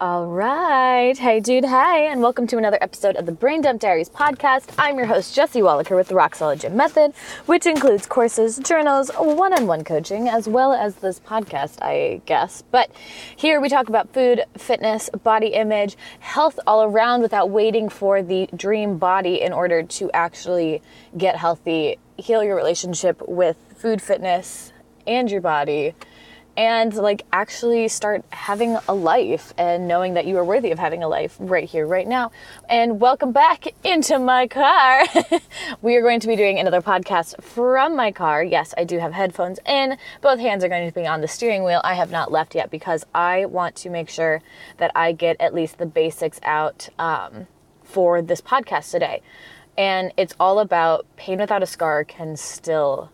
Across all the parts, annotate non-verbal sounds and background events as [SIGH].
All right. Hey, dude. Hey, and welcome to another episode of the Brain Dump Diaries podcast. I'm your host, Jesse Wallaker, with the Rock Solid Gym Method, which includes courses, journals, one on one coaching, as well as this podcast, I guess. But here we talk about food, fitness, body image, health all around without waiting for the dream body in order to actually get healthy, heal your relationship with food, fitness, and your body and like actually start having a life and knowing that you are worthy of having a life right here, right now. And welcome back into my car. [LAUGHS] we are going to be doing another podcast from my car. Yes, I do have headphones in. Both hands are going to be on the steering wheel. I have not left yet because I want to make sure that I get at least the basics out um, for this podcast today. And it's all about pain without a scar can still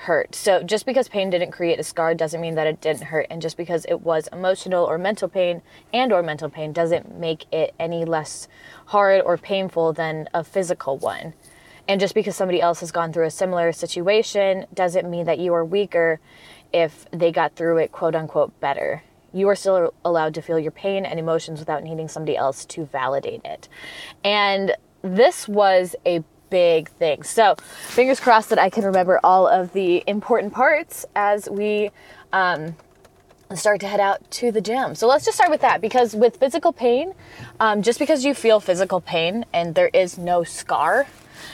hurt. So just because pain didn't create a scar doesn't mean that it didn't hurt and just because it was emotional or mental pain and or mental pain doesn't make it any less hard or painful than a physical one. And just because somebody else has gone through a similar situation doesn't mean that you are weaker if they got through it quote unquote better. You are still allowed to feel your pain and emotions without needing somebody else to validate it. And this was a big thing. So, fingers crossed that I can remember all of the important parts as we um, start to head out to the gym. So, let's just start with that because with physical pain, um, just because you feel physical pain and there is no scar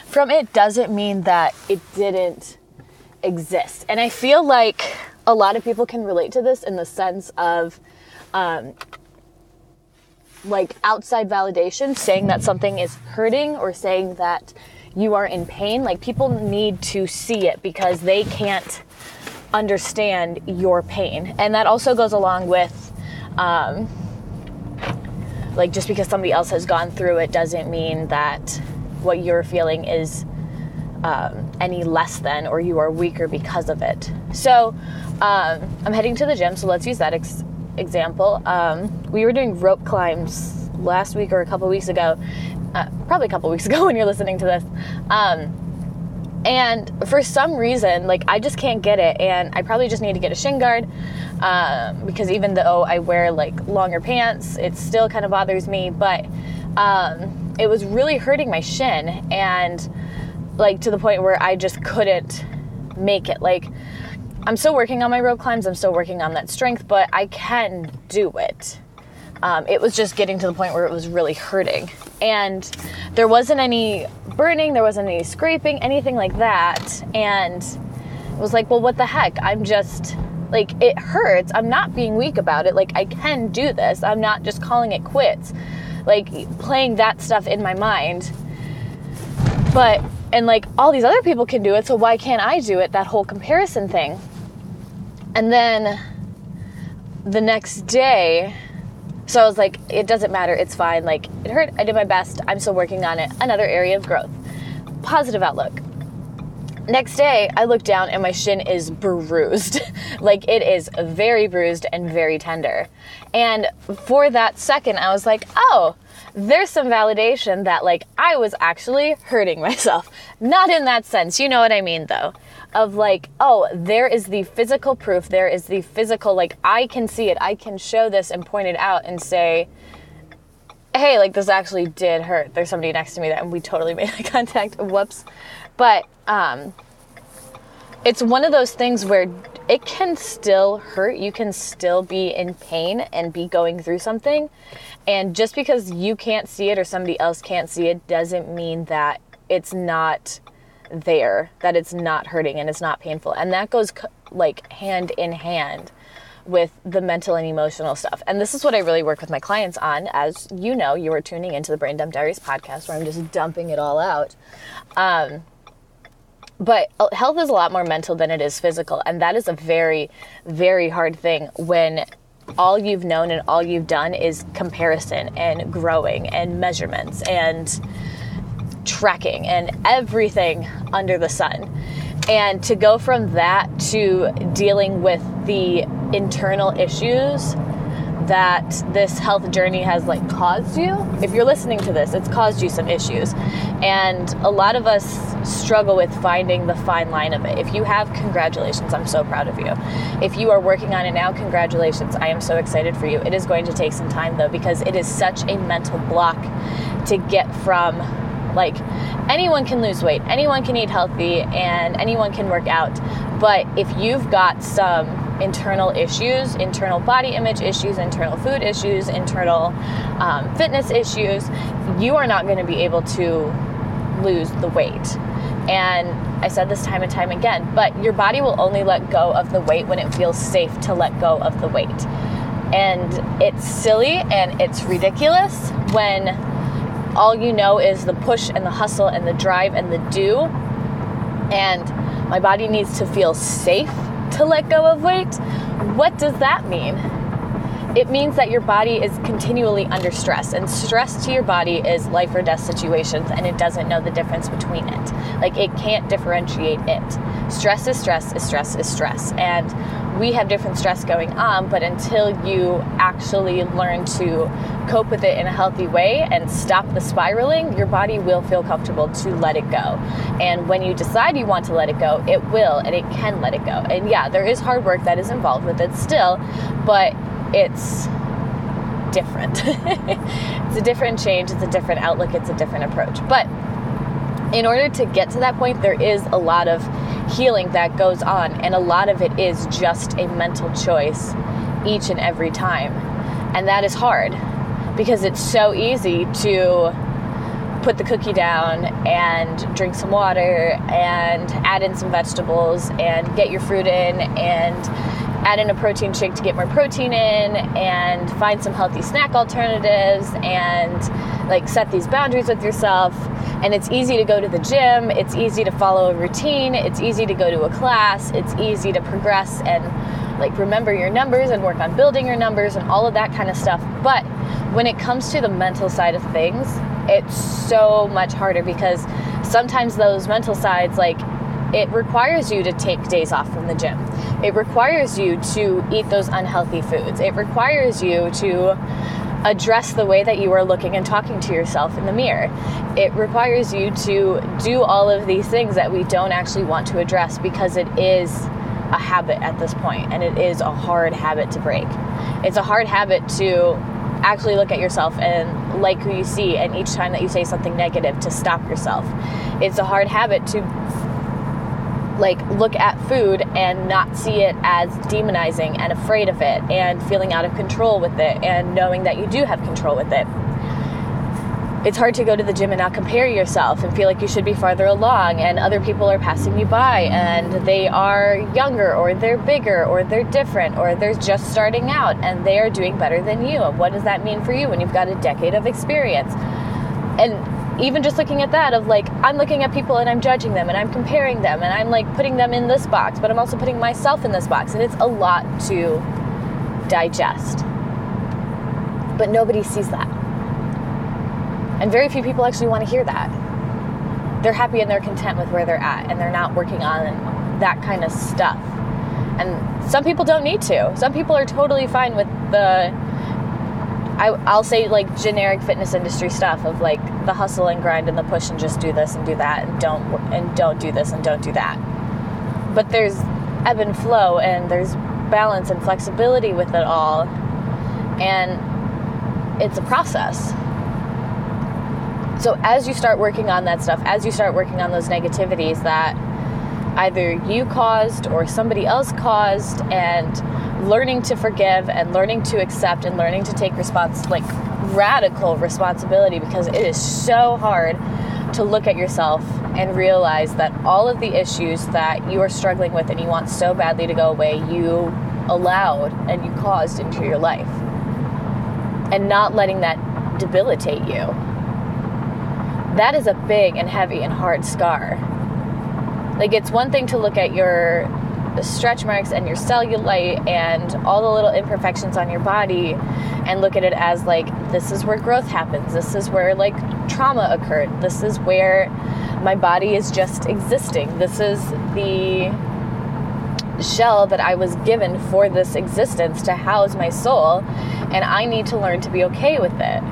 from it doesn't mean that it didn't exist. And I feel like a lot of people can relate to this in the sense of, um, like outside validation, saying that something is hurting or saying that you are in pain, like people need to see it because they can't understand your pain. And that also goes along with, um, like, just because somebody else has gone through it doesn't mean that what you're feeling is um, any less than or you are weaker because of it. So, um, I'm heading to the gym, so let's use that ex- example. Um, we were doing rope climbs last week or a couple weeks ago, uh, probably a couple weeks [LAUGHS] ago when you're listening to this. Um, and for some reason, like I just can't get it, and I probably just need to get a shin guard um, because even though I wear like longer pants, it still kind of bothers me. But um, it was really hurting my shin, and like to the point where I just couldn't make it. Like I'm still working on my rope climbs, I'm still working on that strength, but I can do it. Um, it was just getting to the point where it was really hurting. And there wasn't any burning, there wasn't any scraping, anything like that. And it was like, well, what the heck? I'm just like, it hurts. I'm not being weak about it. Like, I can do this. I'm not just calling it quits. Like, playing that stuff in my mind. But, and like, all these other people can do it, so why can't I do it? That whole comparison thing. And then the next day, so I was like, it doesn't matter, it's fine. Like, it hurt, I did my best, I'm still working on it. Another area of growth. Positive outlook. Next day, I look down and my shin is bruised. [LAUGHS] like, it is very bruised and very tender. And for that second, I was like, oh, there's some validation that, like, I was actually hurting [LAUGHS] myself. Not in that sense, you know what I mean, though of like, oh, there is the physical proof, there is the physical, like, I can see it, I can show this and point it out and say, hey, like, this actually did hurt. There's somebody next to me that, and we totally [LAUGHS] made eye contact. Whoops. But, um, it's one of those things where it can still hurt. You can still be in pain and be going through something. And just because you can't see it or somebody else can't see it doesn't mean that it's not there that it's not hurting and it's not painful. And that goes like hand in hand with the mental and emotional stuff. And this is what i really work with my clients on. As you know you are tuning into the brain dump diaries podcast where i'm just dumping it all out. Um, but uh, health is a lot more mental than it is physical. And that is a very very hard thing when all you've known and all you've done is comparison and growing and measurements and tracking and everything under the sun. And to go from that to dealing with the internal issues that this health journey has like caused you if you're listening to this it's caused you some issues And a lot of us struggle with finding the fine line of it. If you have, congratulations, I'm so proud of you. If you are working on it now, congratulations, I am so excited for you. It is going to take some time though, because it is such a mental block to get from like anyone can lose weight, anyone can eat healthy, and anyone can work out. But if you've got some internal issues, internal body image issues, internal food issues, internal um, fitness issues, you are not going to be able to lose the weight. And I said this time and time again, but your body will only let go of the weight when it feels safe to let go of the weight. And it's silly and it's ridiculous when all you know is the push and the hustle and the drive and the do. And my body needs to feel safe to let go of weight. What does that mean? It means that your body is continually under stress, and stress to your body is life or death situations, and it doesn't know the difference between it. Like, it can't differentiate it. Stress is stress, is stress, is stress. And we have different stress going on, but until you actually learn to cope with it in a healthy way and stop the spiraling, your body will feel comfortable to let it go. And when you decide you want to let it go, it will and it can let it go. And yeah, there is hard work that is involved with it still, but it's different. [LAUGHS] it's a different change, it's a different outlook, it's a different approach. But in order to get to that point, there is a lot of healing that goes on, and a lot of it is just a mental choice each and every time. And that is hard because it's so easy to put the cookie down and drink some water and add in some vegetables and get your fruit in and add in a protein shake to get more protein in and find some healthy snack alternatives and like set these boundaries with yourself and it's easy to go to the gym it's easy to follow a routine it's easy to go to a class it's easy to progress and like remember your numbers and work on building your numbers and all of that kind of stuff but when it comes to the mental side of things it's so much harder because sometimes those mental sides like it requires you to take days off from the gym. It requires you to eat those unhealthy foods. It requires you to address the way that you are looking and talking to yourself in the mirror. It requires you to do all of these things that we don't actually want to address because it is a habit at this point and it is a hard habit to break. It's a hard habit to actually look at yourself and like who you see and each time that you say something negative to stop yourself. It's a hard habit to like look at food and not see it as demonizing and afraid of it and feeling out of control with it and knowing that you do have control with it. It's hard to go to the gym and not compare yourself and feel like you should be farther along and other people are passing you by and they are younger or they're bigger or they're different or they're just starting out and they are doing better than you. What does that mean for you when you've got a decade of experience? And even just looking at that of like i'm looking at people and i'm judging them and i'm comparing them and i'm like putting them in this box but i'm also putting myself in this box and it's a lot to digest. But nobody sees that. And very few people actually want to hear that. They're happy and they're content with where they're at and they're not working on that kind of stuff. And some people don't need to. Some people are totally fine with the I, I'll say like generic fitness industry stuff of like the hustle and grind and the push and just do this and do that and don't and don't do this and don't do that. But there's ebb and flow and there's balance and flexibility with it all, and it's a process. So as you start working on that stuff, as you start working on those negativities that either you caused or somebody else caused and learning to forgive and learning to accept and learning to take response like radical responsibility because it is so hard to look at yourself and realize that all of the issues that you are struggling with and you want so badly to go away you allowed and you caused into your life. And not letting that debilitate you. That is a big and heavy and hard scar. Like it's one thing to look at your stretch marks and your cellulite and all the little imperfections on your body and look at it as like this is where growth happens. This is where like trauma occurred. This is where my body is just existing. This is the shell that I was given for this existence to house my soul and I need to learn to be okay with it.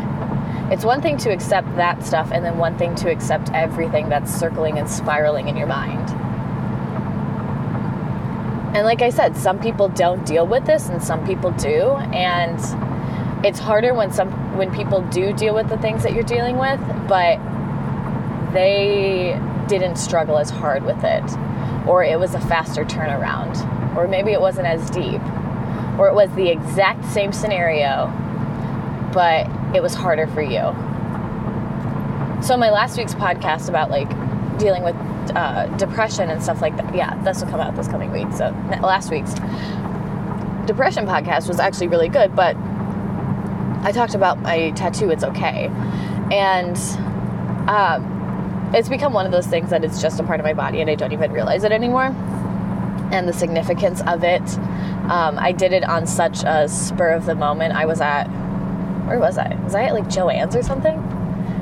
It's one thing to accept that stuff, and then one thing to accept everything that's circling and spiraling in your mind. And like I said, some people don't deal with this, and some people do. And it's harder when some when people do deal with the things that you're dealing with, but they didn't struggle as hard with it, or it was a faster turnaround, or maybe it wasn't as deep, or it was the exact same scenario, but it was harder for you. So my last week's podcast about like dealing with uh, depression and stuff like that. Yeah, this will come out this coming week. So last week's depression podcast was actually really good, but I talked about my tattoo. It's okay, and um, it's become one of those things that it's just a part of my body, and I don't even realize it anymore. And the significance of it. Um, I did it on such a spur of the moment. I was at where was I? Was I at like Joann's or something?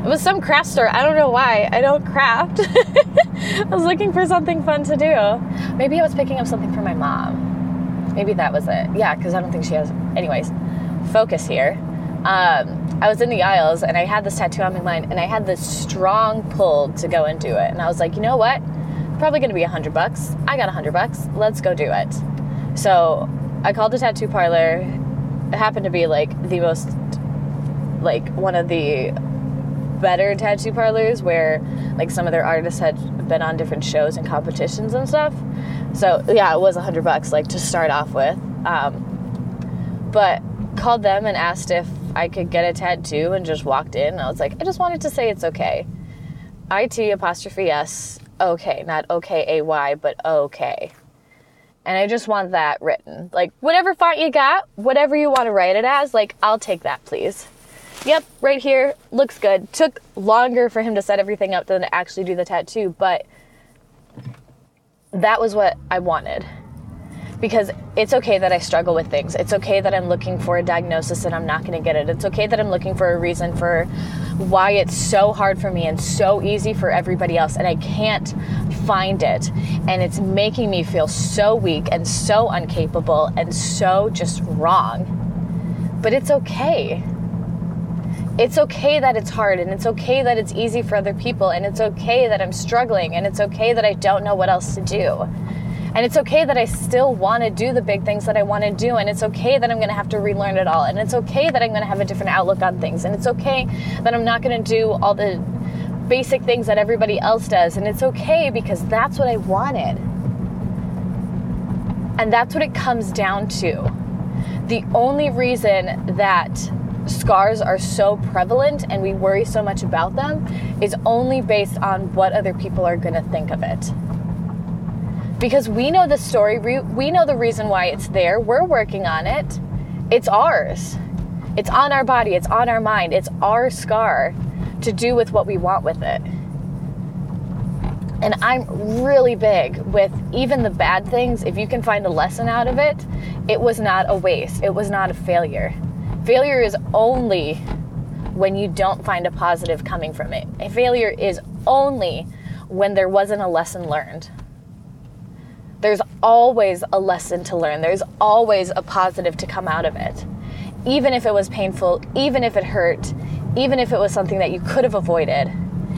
It was some craft store. I don't know why. I don't craft. [LAUGHS] [LAUGHS] I was looking for something fun to do. Maybe I was picking up something for my mom. Maybe that was it. Yeah, because I don't think she has. Anyways, focus here. Um, I was in the aisles and I had this tattoo on my mind and I had this strong pull to go and do it. And I was like, you know what? Probably going to be a hundred bucks. I got a hundred bucks. Let's go do it. So I called the tattoo parlor. It happened to be like the most, like one of the better tattoo parlors where like some of their artists had been on different shows and competitions and stuff. So yeah, it was a hundred bucks like to start off with. Um, but called them and asked if I could get a tattoo and just walked in. I was like, I just wanted to say it's okay. IT apostrophe S okay, not okay A Y, but okay. And I just want that written. Like whatever font you got, whatever you want to write it as, like I'll take that, please yep, right here, looks good. Took longer for him to set everything up than to actually do the tattoo, but that was what I wanted. Because it's okay that I struggle with things. It's okay that I'm looking for a diagnosis and I'm not going to get it. It's okay that I'm looking for a reason for why it's so hard for me and so easy for everybody else and I can't find it. And it's making me feel so weak and so incapable and so just wrong. But it's okay it's okay that it's hard and it's okay that it's easy for other people and it's okay that I'm struggling and it's okay that I don't know what else to do. And it's okay that I still want to do the big things that I want to do. And it's okay that I'm going to have to relearn it all. And it's okay that I'm going to have a different outlook on things. And it's okay that I'm not going to do all the basic things that everybody else does. And it's okay because that's what I wanted. And that's what it comes down to. The only reason that scars are so prevalent and we worry so much about them is only based on what other people are going to think of it. Because we know the story, we know the reason why it's there, we're working on it. It's ours. It's on our body, it's on our mind, it's our scar to do with what we want with it. And I'm really big with even the bad things, if you can find a lesson out of it, it was not a waste, it was not a failure Failure is only when you don't find a positive coming from it. A failure is only when there wasn't a lesson learned. There's always a lesson to learn. There's always a positive to come out of it. Even if it was painful, even if it hurt, even if it was something that you could have avoided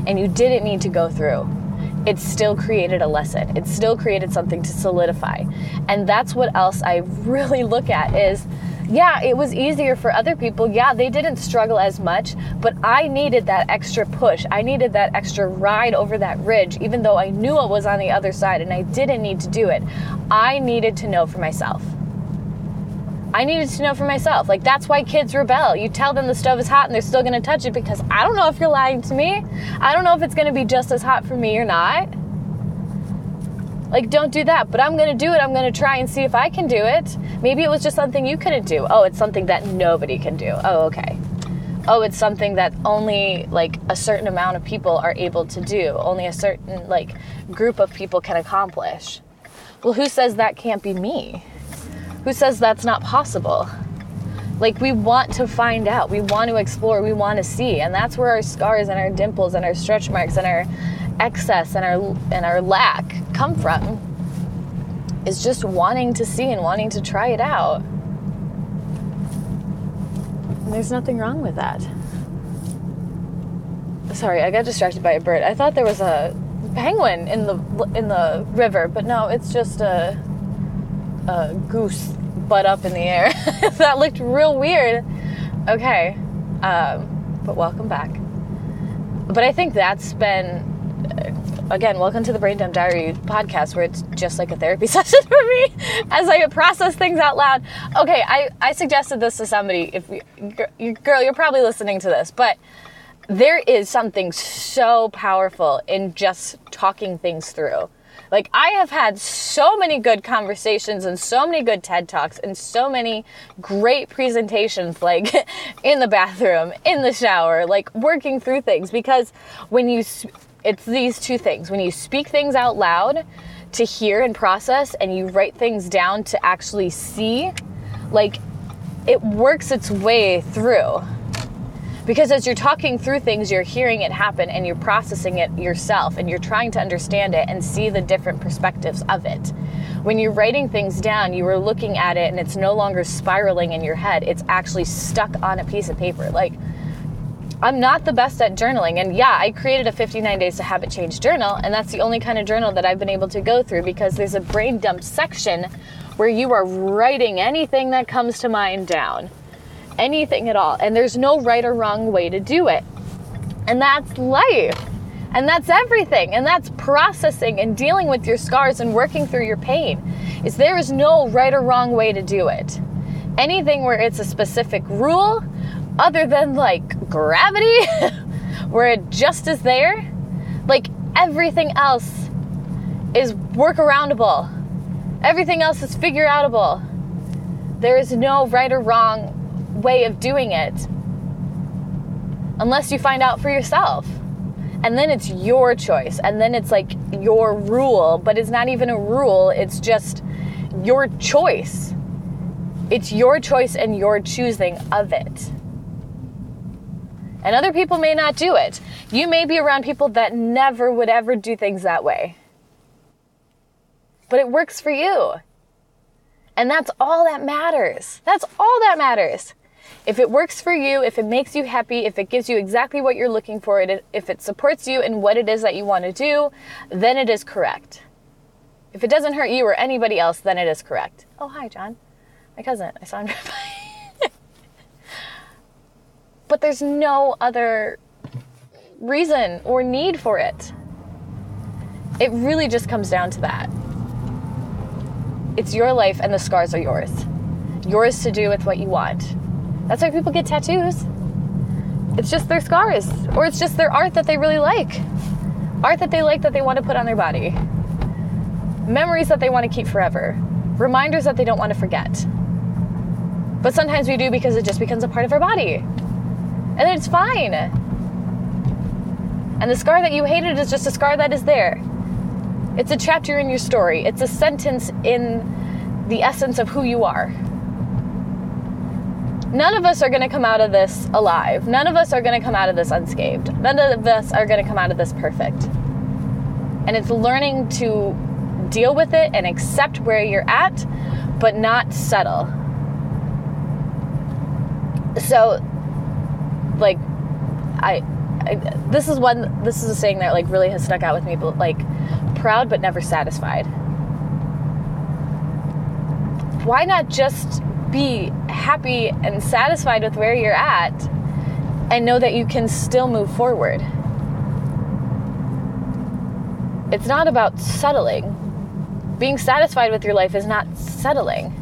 and you didn't need to go through, it still created a lesson. It still created something to solidify. And that's what else I really look at is yeah, it was easier for other people. Yeah, they didn't struggle as much, but I needed that extra push. I needed that extra ride over that ridge, even though I knew it was on the other side and I didn't need to do it. I needed to know for myself. I needed to know for myself. Like, that's why kids rebel. You tell them the stove is hot and they're still gonna touch it because I don't know if you're lying to me. I don't know if it's gonna be just as hot for me or not. Like, don't do that. But I'm to do it. I'm to try and see if I can do it. Maybe it was just something you couldn't do. Oh, it's something that nobody can do. Oh, okay. Oh, it's something that only like a certain amount of people are able to do. Only a certain like group of people can accomplish. Well, who says that can't be me? Who says that's not possible? Like we want to find out, we want to explore, we want to see, and that's where our scars and our dimples and our stretch marks and our excess and our and our lack come from is just wanting to see and wanting to try it out. And there's nothing wrong with that. sorry, I got distracted by a bird. I thought there was a penguin in the in the river, but no, it's just a a goose butt up in the air. [LAUGHS] that looked real weird. Okay, um, but welcome back. But I think that's been again, welcome to the Brain Dump Diary podcast, where it's just like a therapy [LAUGHS] session for me as I process things out loud. Okay, I, I suggested this to somebody. If you, girl, you're probably listening to this, but there is something so powerful in just talking things through. Like, I have had so many good conversations and so many good TED Talks and so many great presentations, like [LAUGHS] in the bathroom, in the shower, like working through things. Because when you it's these two things. When you speak things out loud to hear and process, and you write things down to actually see, like it works its way through. Because as you're talking through things, you're hearing it happen and you're processing it yourself and you're trying to understand it and see the different perspectives of it. When you're writing things down, you are looking at it and it's no longer spiraling in your head, it's actually stuck on a piece of paper. Like, I'm not the best at journaling. And yeah, I created a 59 days to habit change journal, and that's the only kind of journal that I've been able to go through because there's a brain dump section where you are writing anything that comes to mind down. Anything at all. And there's no right or wrong way to do it. And that's life. And that's everything. And that's processing and dealing with your scars and working through your pain. Is there is no right or wrong way to do it. Anything where it's a specific rule other than like gravity, [LAUGHS] where it just is there, like everything else is workaroundable. Everything else is figure outable. There is no right or wrong way of doing it unless you find out for yourself. And then it's your choice. And then it's like your rule, but it's not even a rule, it's just your choice. It's your choice and your choosing of it and other people may not do it. You may be around people that never would ever do things that way. But it works for you. And that's all that matters. That's all that matters. If it works for you, if it makes you happy, if it gives you exactly what you're looking for, if it supports you in what it is that you want to do, then it is correct. If it doesn't hurt you or anybody else, then it is correct. Oh, hi, John. My cousin. I saw him drive by [LAUGHS] but there's no other reason or need for it. It really just comes down to that. It's your life and the scars are yours. Yours to do with what you want. That's why people get tattoos. It's just their scars, or it's just their art that they really like. Art that they like that they want to put on their body. Memories that they want to keep forever. Reminders that they don't want to forget. But sometimes we do because it just becomes a part of our body. And it's fine. And the scar that you hated is just a scar that is there. It's a chapter in your story, it's a sentence in the essence of who you are. None of us are going to come out of this alive. None of us are going to come out of this unscathed. None of us are going to come out of this perfect. And it's learning to deal with it and accept where you're at, but not settle. So like I, I, this is one this is a saying that like really has stuck out with me but like proud but never satisfied. Why not just be happy and satisfied with where you're at and know that you can still move forward? It's not about settling. Being satisfied with your life is not settling.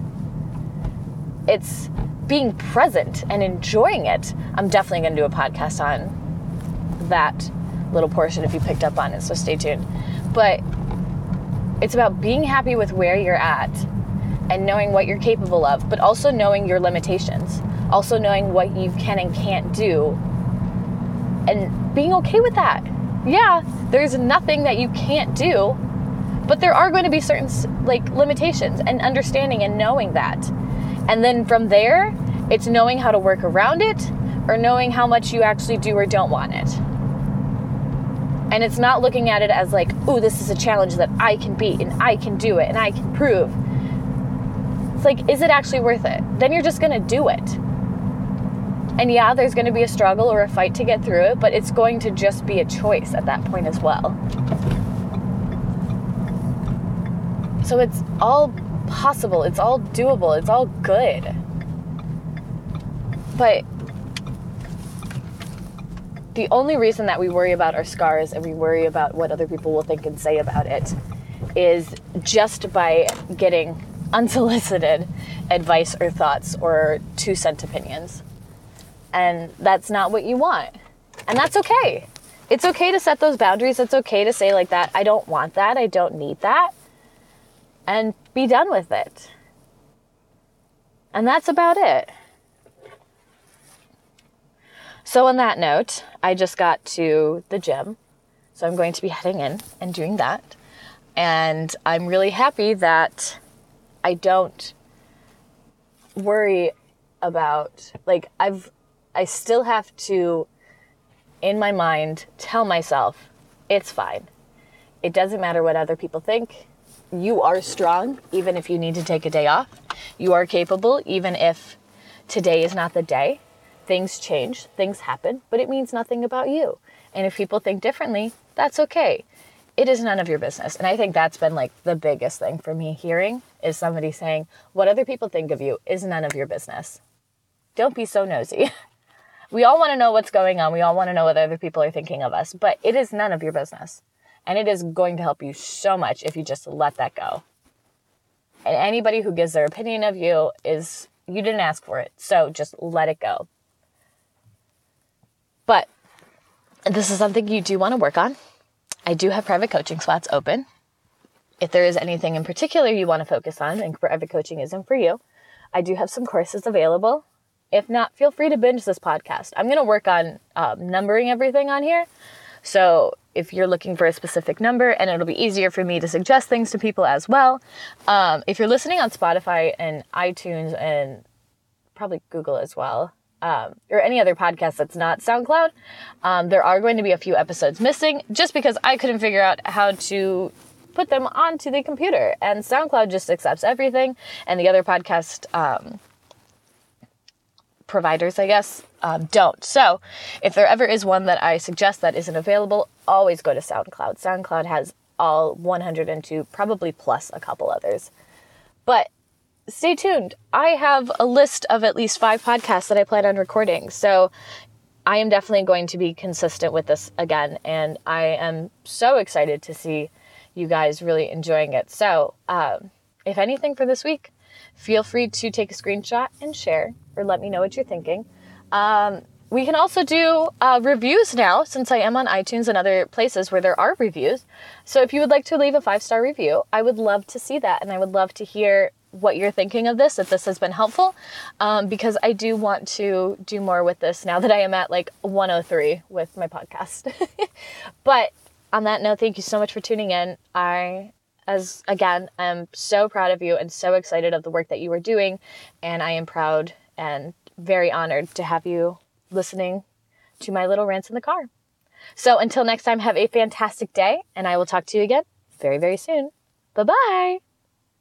It's being present and enjoying it. I'm definitely going to do a podcast on that little portion if you picked up on it, so stay tuned. But it's about being happy with where you're at and knowing what you're capable of, but also knowing your limitations, also knowing what you can and can't do, and being okay with that. Yeah, there's nothing that you can't do, but there are going to be certain like limitations and understanding and knowing that. And then from there, it's knowing how to work around it or knowing how much you actually do or don't want it. And it's not looking at it as like, oh, this is a challenge that I can beat and I can do it and I can prove. It's like, is it actually worth it? Then you're just gonna do it. And yeah, there's going to be a struggle or a fight to get through it, but it's going to just be a choice at that point as well. So it's all possible, it's all doable, it's all good. But the only reason that we worry about our scars and we worry about what other people will think and say about it is just by getting [LAUGHS] unsolicited advice or thoughts or two cent opinions. And that's not what you want. And that's okay. It's okay to set those boundaries. It's okay to say, like, that, I don't want that. I don't need that. And be done with it. And that's about it. So, on that note, I just got to the gym. So, I'm going to be heading in and doing that. And I'm really happy that I don't worry about, like, I've, I still have to, in my mind, tell myself it's fine. It doesn't matter what other people think. You are strong, even if you need to take a day off. You are capable, even if today is not the day things change, things happen, but it means nothing about you. And if people think differently, that's okay. It is none of your business. And I think that's been like the biggest thing for me hearing is somebody saying, what other people think of you is none of your business. Don't be so nosy. [LAUGHS] we all want to know what's going on. We all want to know what other people are thinking of us, but it is none of your business. And it is going to help you so much if you just let that go. And anybody who gives their opinion of you is, you didn't ask for it. So just let it go. But this is something you do want to work on. I do have private coaching spots open. If there is anything in particular you want to focus on and private coaching isn't for you, I do have some courses available. If not, feel free to binge this podcast. I'm going to work on um, numbering everything on here. So if you're looking for a specific number, and it'll be easier for me to suggest things to people as well. Um, if you're listening on Spotify and iTunes and probably Google as well, um, or any other podcast that's not SoundCloud, um, there are going to be a few episodes missing just because I couldn't figure out how to put them onto the computer. And SoundCloud just accepts everything, and the other podcast um, providers, I guess, um, don't. So if there ever is one that I suggest that isn't available, always go to SoundCloud. SoundCloud has all 102, probably plus a couple others. But stay tuned. I have a list of at least five podcasts that I plan on recording. So I am definitely going to be consistent with this again. And I am so excited to see you guys really enjoying it. So, um, if anything for this week, feel free to take a screenshot and share or let me know what you're thinking. Um, we can also do uh, reviews now since I am on iTunes and other places where there are reviews. So if you would like to leave a five star review, I would love to see that and I would love to hear what you're thinking of this, if this has been helpful, um, because I do want to do more with this now that I am at like 103 with my podcast. [LAUGHS] but on that note, thank you so much for tuning in. I, as again, am so proud of you and so excited of the work that you are doing. And I am proud and very honored to have you listening to my little rants in the car. So until next time, have a fantastic day, and I will talk to you again very, very soon. Bye bye.